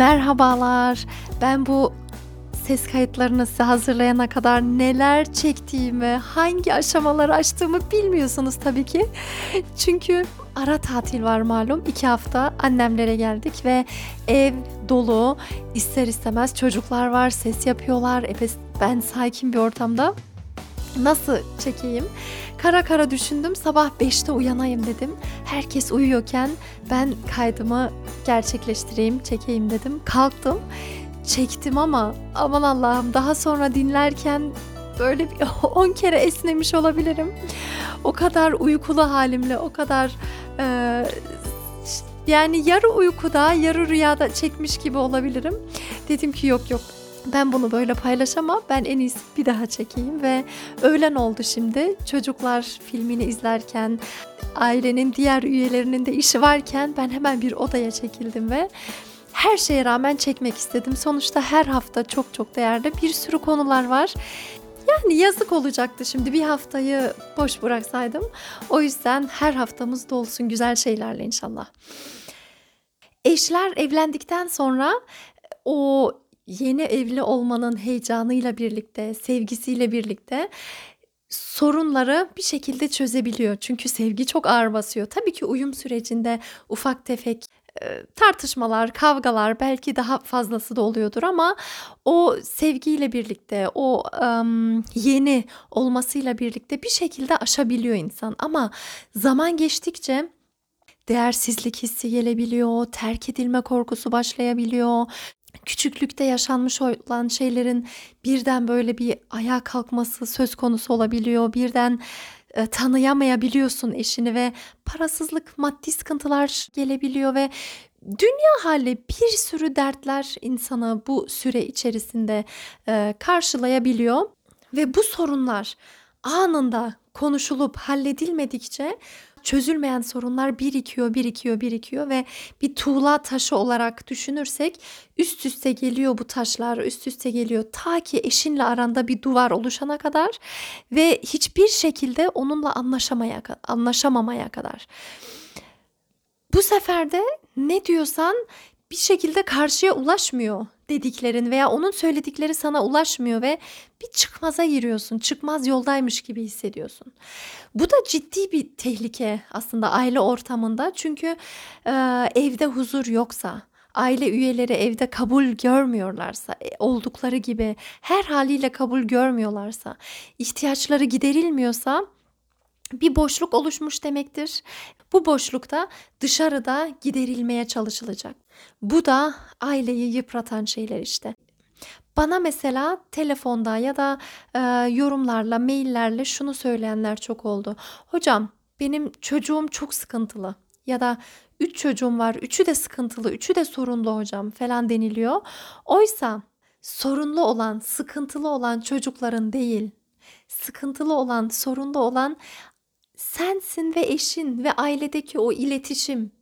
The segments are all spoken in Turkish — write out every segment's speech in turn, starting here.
Merhabalar. Ben bu ses kayıtlarını size hazırlayana kadar neler çektiğimi, hangi aşamaları açtığımı bilmiyorsunuz tabii ki. Çünkü ara tatil var malum. iki hafta annemlere geldik ve ev dolu. ister istemez çocuklar var, ses yapıyorlar. E ben sakin bir ortamda nasıl çekeyim? Kara kara düşündüm. Sabah 5'te uyanayım dedim. Herkes uyuyorken ben kaydımı gerçekleştireyim, çekeyim dedim. Kalktım. Çektim ama aman Allah'ım daha sonra dinlerken böyle bir 10 kere esnemiş olabilirim. O kadar uykulu halimle, o kadar e, yani yarı uykuda, yarı rüyada çekmiş gibi olabilirim. Dedim ki yok yok ben bunu böyle paylaşamam. Ben en iyisi bir daha çekeyim ve öğlen oldu şimdi. Çocuklar filmini izlerken ailenin diğer üyelerinin de işi varken ben hemen bir odaya çekildim ve her şeye rağmen çekmek istedim. Sonuçta her hafta çok çok değerli bir sürü konular var. Yani yazık olacaktı şimdi bir haftayı boş bıraksaydım. O yüzden her haftamız dolsun güzel şeylerle inşallah. Eşler evlendikten sonra o yeni evli olmanın heyecanıyla birlikte, sevgisiyle birlikte sorunları bir şekilde çözebiliyor. Çünkü sevgi çok ağır basıyor. Tabii ki uyum sürecinde ufak tefek tartışmalar, kavgalar belki daha fazlası da oluyordur ama o sevgiyle birlikte, o um, yeni olmasıyla birlikte bir şekilde aşabiliyor insan. Ama zaman geçtikçe değersizlik hissi gelebiliyor, terk edilme korkusu başlayabiliyor, küçüklükte yaşanmış olan şeylerin birden böyle bir ayağa kalkması söz konusu olabiliyor. Birden e, tanıyamayabiliyorsun eşini ve parasızlık, maddi sıkıntılar gelebiliyor ve dünya hali bir sürü dertler insanı bu süre içerisinde e, karşılayabiliyor ve bu sorunlar anında konuşulup halledilmedikçe çözülmeyen sorunlar birikiyor, birikiyor, birikiyor ve bir tuğla taşı olarak düşünürsek üst üste geliyor bu taşlar, üst üste geliyor ta ki eşinle aranda bir duvar oluşana kadar ve hiçbir şekilde onunla anlaşamaya anlaşamamaya kadar. Bu sefer de ne diyorsan bir şekilde karşıya ulaşmıyor dediklerin veya onun söyledikleri sana ulaşmıyor ve bir çıkmaza giriyorsun. Çıkmaz yoldaymış gibi hissediyorsun. Bu da ciddi bir tehlike aslında aile ortamında. Çünkü e, evde huzur yoksa, aile üyeleri evde kabul görmüyorlarsa, e, oldukları gibi her haliyle kabul görmüyorlarsa, ihtiyaçları giderilmiyorsa bir boşluk oluşmuş demektir. Bu boşlukta dışarıda giderilmeye çalışılacak. Bu da aileyi yıpratan şeyler işte. Bana mesela telefonda ya da e, yorumlarla, maillerle şunu söyleyenler çok oldu. Hocam benim çocuğum çok sıkıntılı ya da üç çocuğum var, üçü de sıkıntılı, üçü de sorunlu hocam falan deniliyor. Oysa sorunlu olan, sıkıntılı olan çocukların değil, sıkıntılı olan, sorunlu olan sensin ve eşin ve ailedeki o iletişim.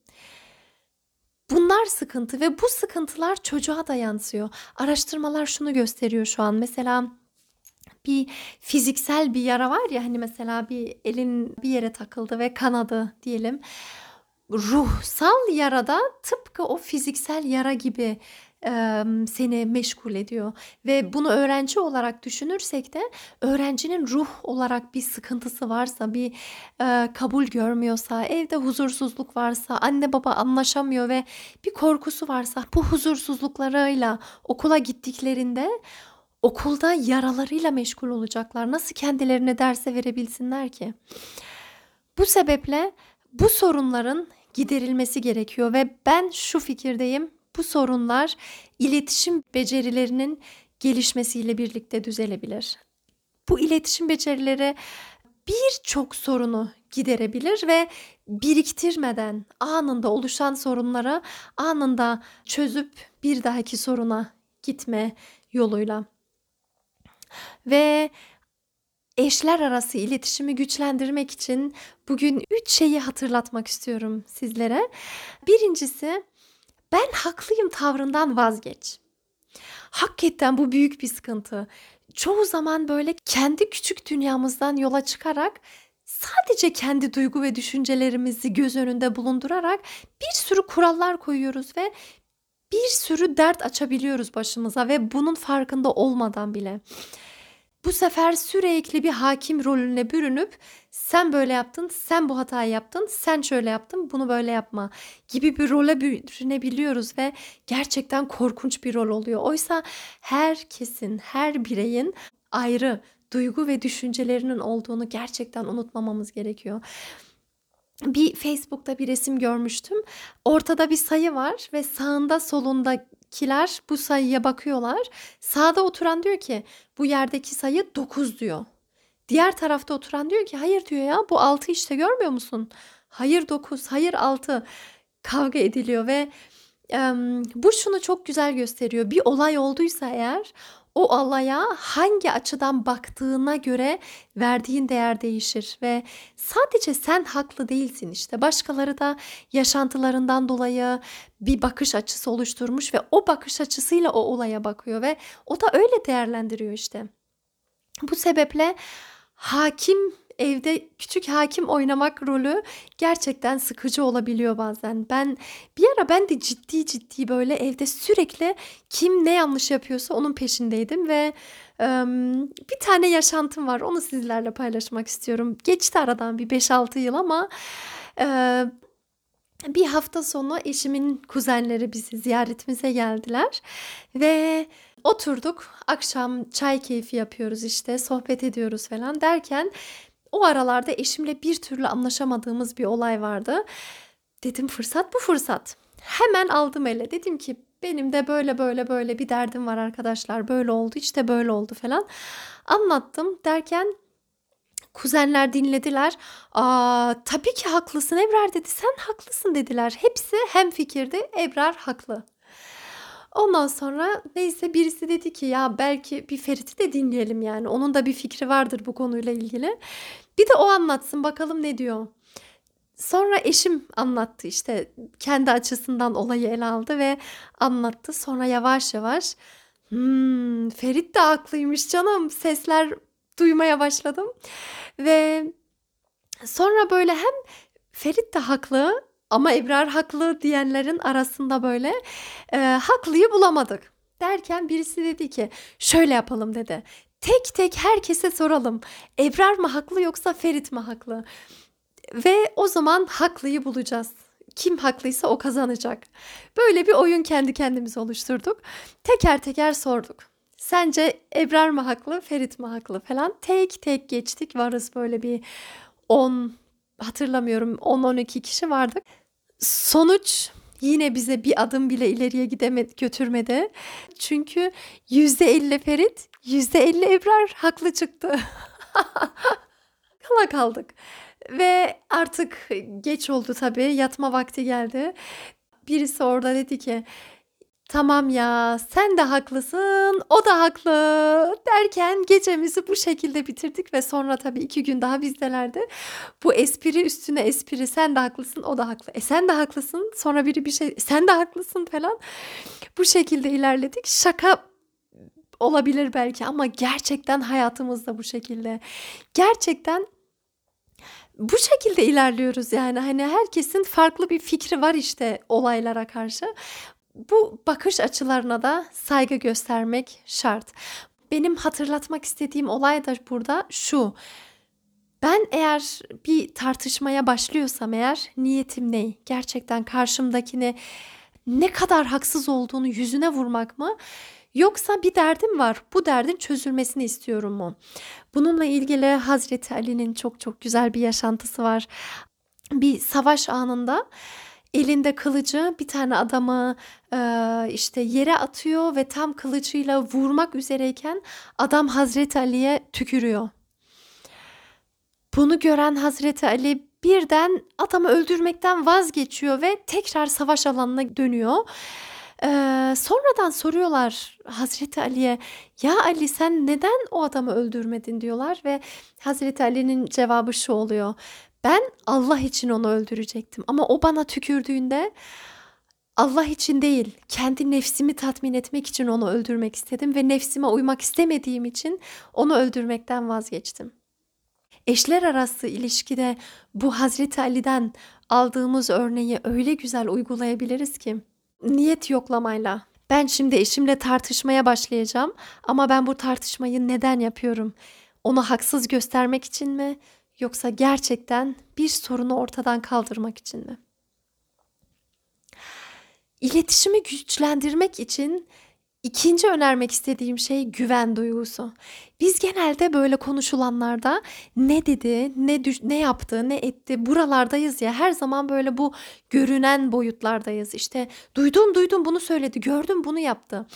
Bunlar sıkıntı ve bu sıkıntılar çocuğa da yansıyor. Araştırmalar şunu gösteriyor şu an. Mesela bir fiziksel bir yara var ya hani mesela bir elin bir yere takıldı ve kanadı diyelim. Ruhsal yarada tıpkı o fiziksel yara gibi seni meşgul ediyor ve bunu öğrenci olarak düşünürsek de öğrencinin ruh olarak bir sıkıntısı varsa, bir kabul görmüyorsa, evde huzursuzluk varsa, anne baba anlaşamıyor ve bir korkusu varsa bu huzursuzluklarıyla okula gittiklerinde okulda yaralarıyla meşgul olacaklar. Nasıl kendilerine derse verebilsinler ki? Bu sebeple bu sorunların giderilmesi gerekiyor ve ben şu fikirdeyim bu sorunlar iletişim becerilerinin gelişmesiyle birlikte düzelebilir. Bu iletişim becerileri birçok sorunu giderebilir ve biriktirmeden anında oluşan sorunları anında çözüp bir dahaki soruna gitme yoluyla. Ve eşler arası iletişimi güçlendirmek için bugün üç şeyi hatırlatmak istiyorum sizlere. Birincisi ben haklıyım tavrından vazgeç. Hakikaten bu büyük bir sıkıntı. Çoğu zaman böyle kendi küçük dünyamızdan yola çıkarak sadece kendi duygu ve düşüncelerimizi göz önünde bulundurarak bir sürü kurallar koyuyoruz ve bir sürü dert açabiliyoruz başımıza ve bunun farkında olmadan bile. Bu sefer sürekli bir hakim rolüne bürünüp sen böyle yaptın, sen bu hatayı yaptın, sen şöyle yaptın, bunu böyle yapma gibi bir role bürünebiliyoruz ve gerçekten korkunç bir rol oluyor. Oysa herkesin, her bireyin ayrı duygu ve düşüncelerinin olduğunu gerçekten unutmamamız gerekiyor bir Facebook'ta bir resim görmüştüm. Ortada bir sayı var ve sağında solundakiler bu sayıya bakıyorlar. Sağda oturan diyor ki bu yerdeki sayı 9 diyor. Diğer tarafta oturan diyor ki hayır diyor ya bu 6 işte görmüyor musun? Hayır 9, hayır 6 kavga ediliyor ve e, bu şunu çok güzel gösteriyor. Bir olay olduysa eğer o olaya hangi açıdan baktığına göre verdiğin değer değişir ve sadece sen haklı değilsin işte başkaları da yaşantılarından dolayı bir bakış açısı oluşturmuş ve o bakış açısıyla o olaya bakıyor ve o da öyle değerlendiriyor işte. Bu sebeple hakim evde küçük hakim oynamak rolü gerçekten sıkıcı olabiliyor bazen. Ben bir ara ben de ciddi ciddi böyle evde sürekli kim ne yanlış yapıyorsa onun peşindeydim ve bir tane yaşantım var. Onu sizlerle paylaşmak istiyorum. Geçti aradan bir 5-6 yıl ama bir hafta sonu eşimin kuzenleri bizi ziyaretimize geldiler ve oturduk akşam çay keyfi yapıyoruz işte sohbet ediyoruz falan derken o aralarda eşimle bir türlü anlaşamadığımız bir olay vardı. Dedim fırsat bu fırsat. Hemen aldım ele. Dedim ki benim de böyle böyle böyle bir derdim var arkadaşlar. Böyle oldu işte böyle oldu falan. Anlattım derken kuzenler dinlediler. Aa, tabii ki haklısın Ebrar dedi. Sen haklısın dediler. Hepsi hem fikirdi. Ebrar haklı. Ondan sonra neyse birisi dedi ki ya belki bir Ferit'i de dinleyelim yani. Onun da bir fikri vardır bu konuyla ilgili. Bir de o anlatsın bakalım ne diyor. Sonra eşim anlattı işte kendi açısından olayı ele aldı ve anlattı. Sonra yavaş yavaş hmm, Ferit de haklıymış canım sesler duymaya başladım. Ve sonra böyle hem Ferit de haklı ama Ebrar haklı diyenlerin arasında böyle e, haklıyı bulamadık. Derken birisi dedi ki şöyle yapalım dedi. Tek tek herkese soralım. Ebrar mı haklı yoksa Ferit mi haklı? Ve o zaman haklıyı bulacağız. Kim haklıysa o kazanacak. Böyle bir oyun kendi kendimize oluşturduk. Teker teker sorduk. Sence Ebrar mı haklı, Ferit mi haklı falan. Tek tek geçtik. Varız böyle bir 10 hatırlamıyorum 10-12 kişi vardık. Sonuç yine bize bir adım bile ileriye gidemedi, götürmedi. Çünkü %50 Ferit, %50 Ebrar haklı çıktı. Kala kaldık. Ve artık geç oldu tabii. Yatma vakti geldi. Birisi orada dedi ki Tamam ya sen de haklısın o da haklı derken gecemizi bu şekilde bitirdik ve sonra tabii iki gün daha bizdelerdi. Bu espri üstüne espri sen de haklısın o da haklı. E sen de haklısın sonra biri bir şey sen de haklısın falan. Bu şekilde ilerledik. Şaka olabilir belki ama gerçekten hayatımızda bu şekilde. Gerçekten bu şekilde ilerliyoruz yani hani herkesin farklı bir fikri var işte olaylara karşı bu bakış açılarına da saygı göstermek şart. Benim hatırlatmak istediğim olay da burada şu. Ben eğer bir tartışmaya başlıyorsam eğer niyetim ne? Gerçekten karşımdakini ne kadar haksız olduğunu yüzüne vurmak mı? Yoksa bir derdim var. Bu derdin çözülmesini istiyorum mu? Bununla ilgili Hazreti Ali'nin çok çok güzel bir yaşantısı var. Bir savaş anında elinde kılıcı bir tane adamı eee, işte yere atıyor ve tam kılıcıyla vurmak üzereyken adam Hazreti Ali'ye tükürüyor. Bunu gören Hazreti Ali birden adamı öldürmekten vazgeçiyor ve tekrar savaş alanına dönüyor. Eee, sonradan soruyorlar Hazreti Ali'ye ya Ali sen neden o adamı öldürmedin diyorlar ve Hazreti Ali'nin cevabı şu oluyor. Ben Allah için onu öldürecektim ama o bana tükürdüğünde Allah için değil, kendi nefsimi tatmin etmek için onu öldürmek istedim ve nefsime uymak istemediğim için onu öldürmekten vazgeçtim. Eşler arası ilişkide bu Hazreti Ali'den aldığımız örneği öyle güzel uygulayabiliriz ki niyet yoklamayla. Ben şimdi eşimle tartışmaya başlayacağım ama ben bu tartışmayı neden yapıyorum? Onu haksız göstermek için mi yoksa gerçekten bir sorunu ortadan kaldırmak için mi? İletişimi güçlendirmek için ikinci önermek istediğim şey güven duygusu. Biz genelde böyle konuşulanlarda ne dedi, ne ne yaptı, ne etti buralardayız ya. Her zaman böyle bu görünen boyutlardayız. İşte duydum duydum bunu söyledi, gördüm bunu yaptı.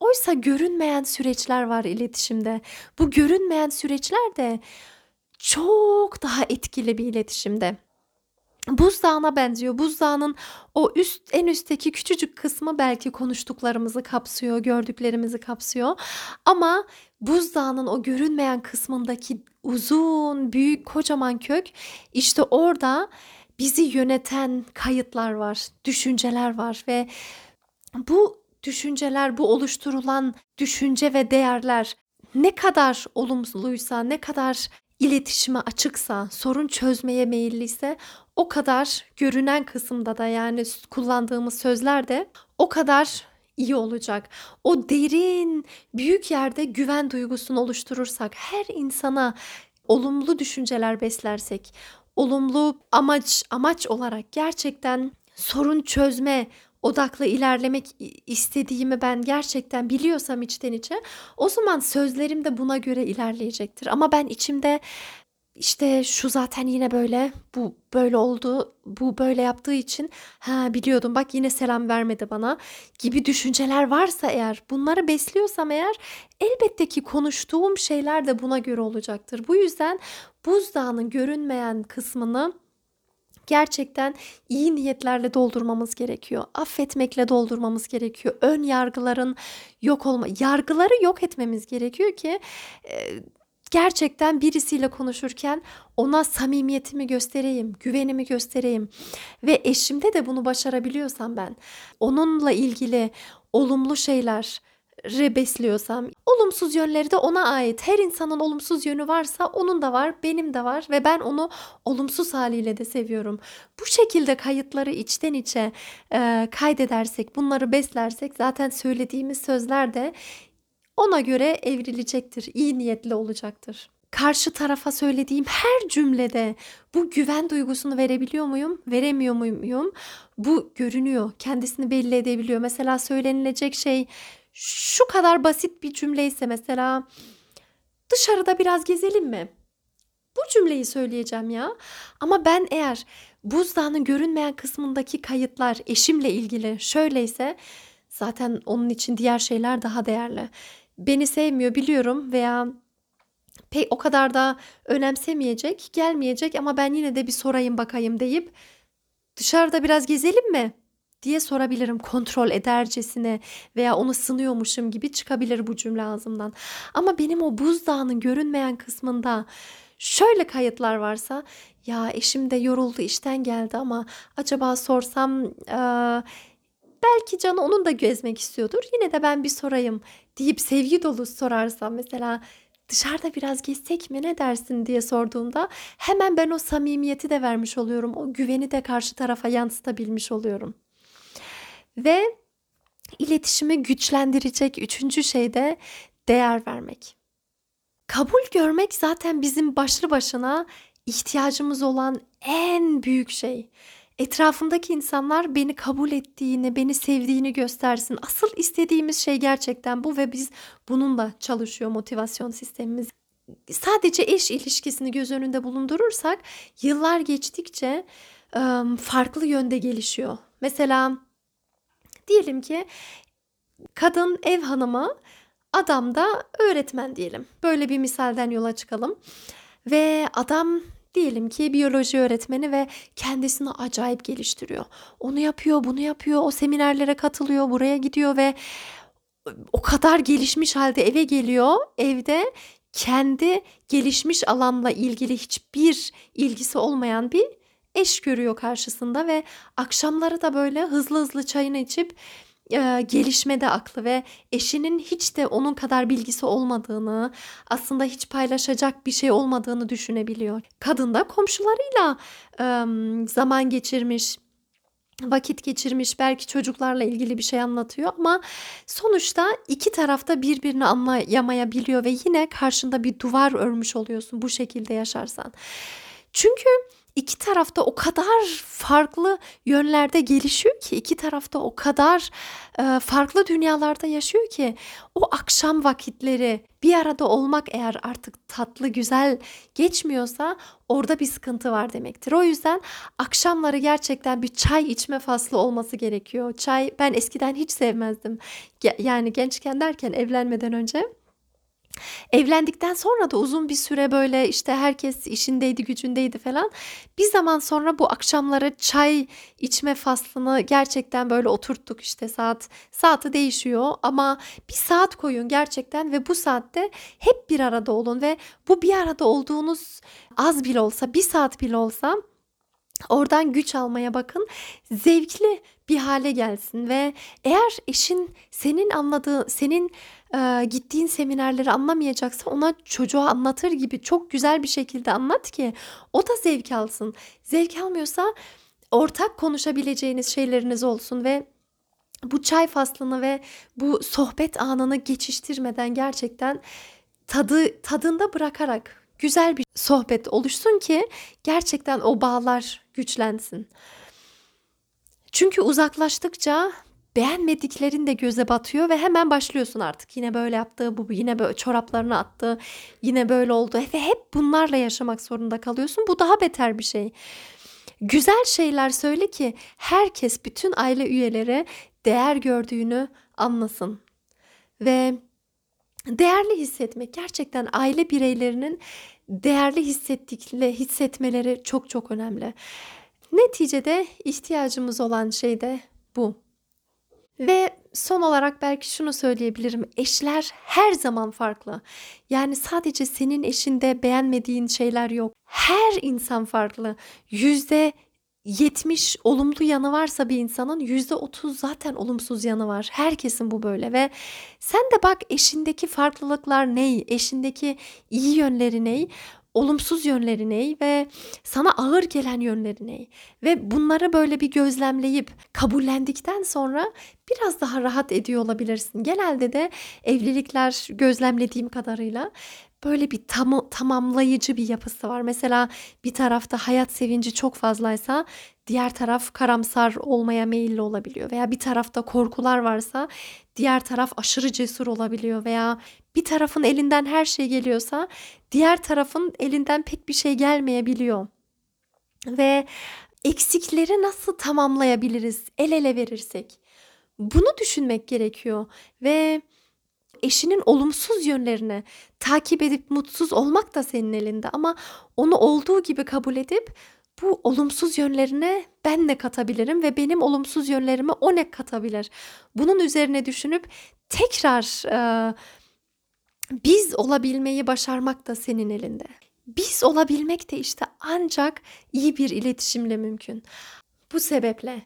Oysa görünmeyen süreçler var iletişimde. Bu görünmeyen süreçler de çok daha etkili bir iletişimde. Buzdağına benziyor. Buzdağının o üst en üstteki küçücük kısmı belki konuştuklarımızı kapsıyor, gördüklerimizi kapsıyor. Ama buzdağının o görünmeyen kısmındaki uzun, büyük, kocaman kök işte orada bizi yöneten kayıtlar var, düşünceler var ve bu düşünceler, bu oluşturulan düşünce ve değerler ne kadar olumluysa, ne kadar iletişime açıksa, sorun çözmeye meyilliyse o kadar görünen kısımda da yani kullandığımız sözler de o kadar iyi olacak. O derin, büyük yerde güven duygusunu oluşturursak, her insana olumlu düşünceler beslersek, olumlu amaç amaç olarak gerçekten sorun çözme odaklı ilerlemek istediğimi ben gerçekten biliyorsam içten içe o zaman sözlerim de buna göre ilerleyecektir. Ama ben içimde işte şu zaten yine böyle bu böyle oldu bu böyle yaptığı için ha biliyordum bak yine selam vermedi bana gibi düşünceler varsa eğer bunları besliyorsam eğer elbette ki konuştuğum şeyler de buna göre olacaktır. Bu yüzden buzdağının görünmeyen kısmını gerçekten iyi niyetlerle doldurmamız gerekiyor. Affetmekle doldurmamız gerekiyor. Ön yargıların yok olma, yargıları yok etmemiz gerekiyor ki e, gerçekten birisiyle konuşurken ona samimiyetimi göstereyim, güvenimi göstereyim ve eşimde de bunu başarabiliyorsam ben onunla ilgili olumlu şeyler besliyorsam olumsuz yönleri de ona ait. Her insanın olumsuz yönü varsa onun da var, benim de var ve ben onu olumsuz haliyle de seviyorum. Bu şekilde kayıtları içten içe e, kaydedersek, bunları beslersek zaten söylediğimiz sözler de ona göre evrilecektir, iyi niyetli olacaktır. Karşı tarafa söylediğim her cümlede bu güven duygusunu verebiliyor muyum, veremiyor muyum? Bu görünüyor, kendisini belli edebiliyor. Mesela söylenilecek şey şu kadar basit bir cümleyse mesela dışarıda biraz gezelim mi? Bu cümleyi söyleyeceğim ya. Ama ben eğer buzdağının görünmeyen kısmındaki kayıtlar eşimle ilgili şöyleyse zaten onun için diğer şeyler daha değerli. Beni sevmiyor biliyorum veya pek o kadar da önemsemeyecek, gelmeyecek ama ben yine de bir sorayım bakayım deyip dışarıda biraz gezelim mi? Diye sorabilirim kontrol edercesine veya onu sınıyormuşum gibi çıkabilir bu cümle ağzımdan. Ama benim o buzdağının görünmeyen kısmında şöyle kayıtlar varsa ya eşim de yoruldu işten geldi ama acaba sorsam e, belki canı onun da gezmek istiyordur yine de ben bir sorayım deyip sevgi dolu sorarsam mesela dışarıda biraz gezsek mi ne dersin diye sorduğumda hemen ben o samimiyeti de vermiş oluyorum. O güveni de karşı tarafa yansıtabilmiş oluyorum. Ve iletişimi güçlendirecek üçüncü şey de değer vermek. Kabul görmek zaten bizim başlı başına ihtiyacımız olan en büyük şey. Etrafımdaki insanlar beni kabul ettiğini, beni sevdiğini göstersin. Asıl istediğimiz şey gerçekten bu ve biz bununla çalışıyor motivasyon sistemimiz. Sadece eş ilişkisini göz önünde bulundurursak yıllar geçtikçe emm, farklı yönde gelişiyor. Mesela diyelim ki kadın ev hanımı, adam da öğretmen diyelim. Böyle bir misalden yola çıkalım ve adam diyelim ki biyoloji öğretmeni ve kendisini acayip geliştiriyor. Onu yapıyor, bunu yapıyor, o seminerlere katılıyor, buraya gidiyor ve o kadar gelişmiş halde eve geliyor. Evde kendi gelişmiş alanla ilgili hiçbir ilgisi olmayan bir eş görüyor karşısında ve akşamları da böyle hızlı hızlı çayını içip eee, gelişmede aklı ve eşinin hiç de onun kadar bilgisi olmadığını, aslında hiç paylaşacak bir şey olmadığını düşünebiliyor. Kadın da komşularıyla emm, zaman geçirmiş, vakit geçirmiş, belki çocuklarla ilgili bir şey anlatıyor ama sonuçta iki taraf da birbirini anlayamayabiliyor ve yine karşında bir duvar örmüş oluyorsun bu şekilde yaşarsan. Çünkü iki taraf da o kadar farklı yönlerde gelişiyor ki, iki taraf da o kadar, eee, farklı dünyalarda yaşıyor ki o akşam vakitleri bir arada olmak eğer artık tatlı, güzel geçmiyorsa orada bir sıkıntı var demektir. O yüzden akşamları gerçekten bir çay içme faslı olması gerekiyor. Çay ben eskiden hiç sevmezdim. Yani gençken derken evlenmeden önce. Evlendikten sonra da uzun bir süre böyle, işte, herkes işindeydi, gücündeydi falan. Bir zaman sonra bu akşamları çay içme faslını gerçekten böyle oturttuk. İşte, saat saati değişiyor ama bir saat koyun gerçekten ve bu saatte hep bir arada olun ve bu bir arada olduğunuz az bile olsa, bir saat bile olsa oradan güç almaya bakın. Zevkli bir hale gelsin ve eğer eşin senin anladığı senin, eee, gittiğin seminerleri anlamayacaksa ona çocuğa anlatır gibi çok güzel bir şekilde anlat ki o da zevk alsın. Zevk almıyorsa ortak konuşabileceğiniz şeyleriniz olsun ve bu çay faslını ve bu sohbet anını geçiştirmeden gerçekten tadı tadında bırakarak güzel bir sohbet oluşsun ki gerçekten o bağlar güçlensin. Çünkü uzaklaştıkça beğenmediklerin de göze batıyor ve hemen başlıyorsun artık. Yine böyle yaptı, bu yine böyle çoraplarını attı, yine böyle oldu ve hep bunlarla yaşamak zorunda kalıyorsun. Bu daha beter bir şey. Güzel şeyler söyle ki herkes, bütün aile üyeleri değer gördüğünü anlasın ve değerli hissetmek gerçekten aile bireylerinin değerli hissettikle hissetmeleri çok çok önemli. Neticede ihtiyacımız olan şey de bu. Ve son olarak belki şunu söyleyebilirim. Eşler her zaman farklı. Yani sadece senin eşinde beğenmediğin şeyler yok. Her insan farklı. %70 olumlu yanı varsa bir insanın %30 zaten olumsuz yanı var. Herkesin bu böyle ve sen de bak eşindeki farklılıklar ney? Eşindeki iyi yönleri ney? Olumsuz yönleri ney ve sana ağır gelen yönleri ney? Ve bunları böyle bir gözlemleyip kabullendikten sonra biraz daha rahat ediyor olabilirsin. Genelde de evlilikler gözlemlediğim kadarıyla böyle bir tamı tamamlayıcı bir yapısı var. Mesela bir tarafta hayat sevinci çok fazlaysa diğer taraf karamsar olmaya meyilli olabiliyor veya bir tarafta korkular varsa diğer taraf aşırı cesur olabiliyor veya bir tarafın elinden her şey geliyorsa diğer tarafın elinden pek bir şey gelmeyebiliyor. Ve eksikleri nasıl tamamlayabiliriz el ele verirsek? Bunu düşünmek gerekiyor ve eşinin olumsuz yönlerini takip edip mutsuz olmak da senin elinde ama onu olduğu gibi kabul edip bu olumsuz yönlerine ben ne katabilirim ve benim olumsuz yönlerime o ne katabilir? Bunun üzerine düşünüp tekrar, eee, biz olabilmeyi başarmak da senin elinde. Biz olabilmek de işte ancak iyi bir iletişimle mümkün. Bu sebeple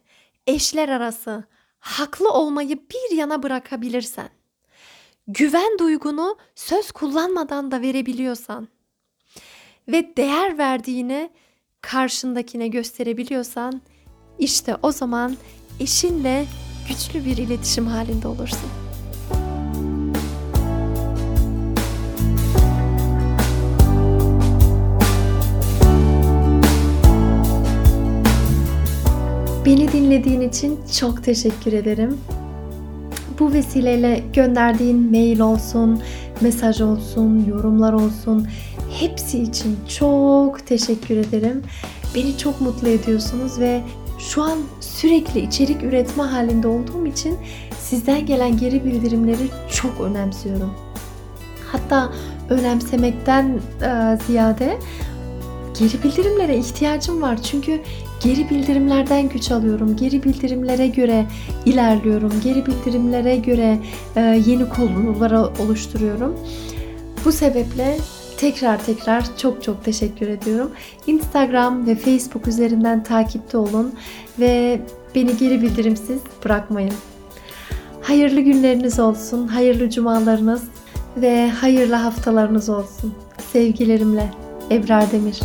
eşler arası haklı olmayı bir yana bırakabilirsen, güven duygunu söz kullanmadan da verebiliyorsan ve değer verdiğini karşındakine gösterebiliyorsan işte o zaman eşinle güçlü bir iletişim halinde olursun. Beni dinlediğin için çok teşekkür ederim. Bu vesileyle gönderdiğin mail olsun, mesaj olsun, yorumlar olsun hepsi için çok teşekkür ederim. beni çok mutlu ediyorsunuz ve şu an sürekli içerik üretme halinde olduğum için sizden gelen geri bildirimleri çok önemsiyorum. Hatta önemsemekten e, ziyade geri bildirimlere ihtiyacım var. Çünkü geri bildirimlerden güç alıyorum. Geri bildirimlere göre ilerliyorum. Geri bildirimlere göre e, yeni konular oluşturuyorum. Bu sebeple tekrar tekrar çok çok teşekkür ediyorum. Instagram ve Facebook üzerinden takipte olun ve beni geri bildirimsiz bırakmayın. Hayırlı günleriniz olsun, hayırlı cumalarınız ve hayırlı haftalarınız olsun. Sevgilerimle Ebrar Demir.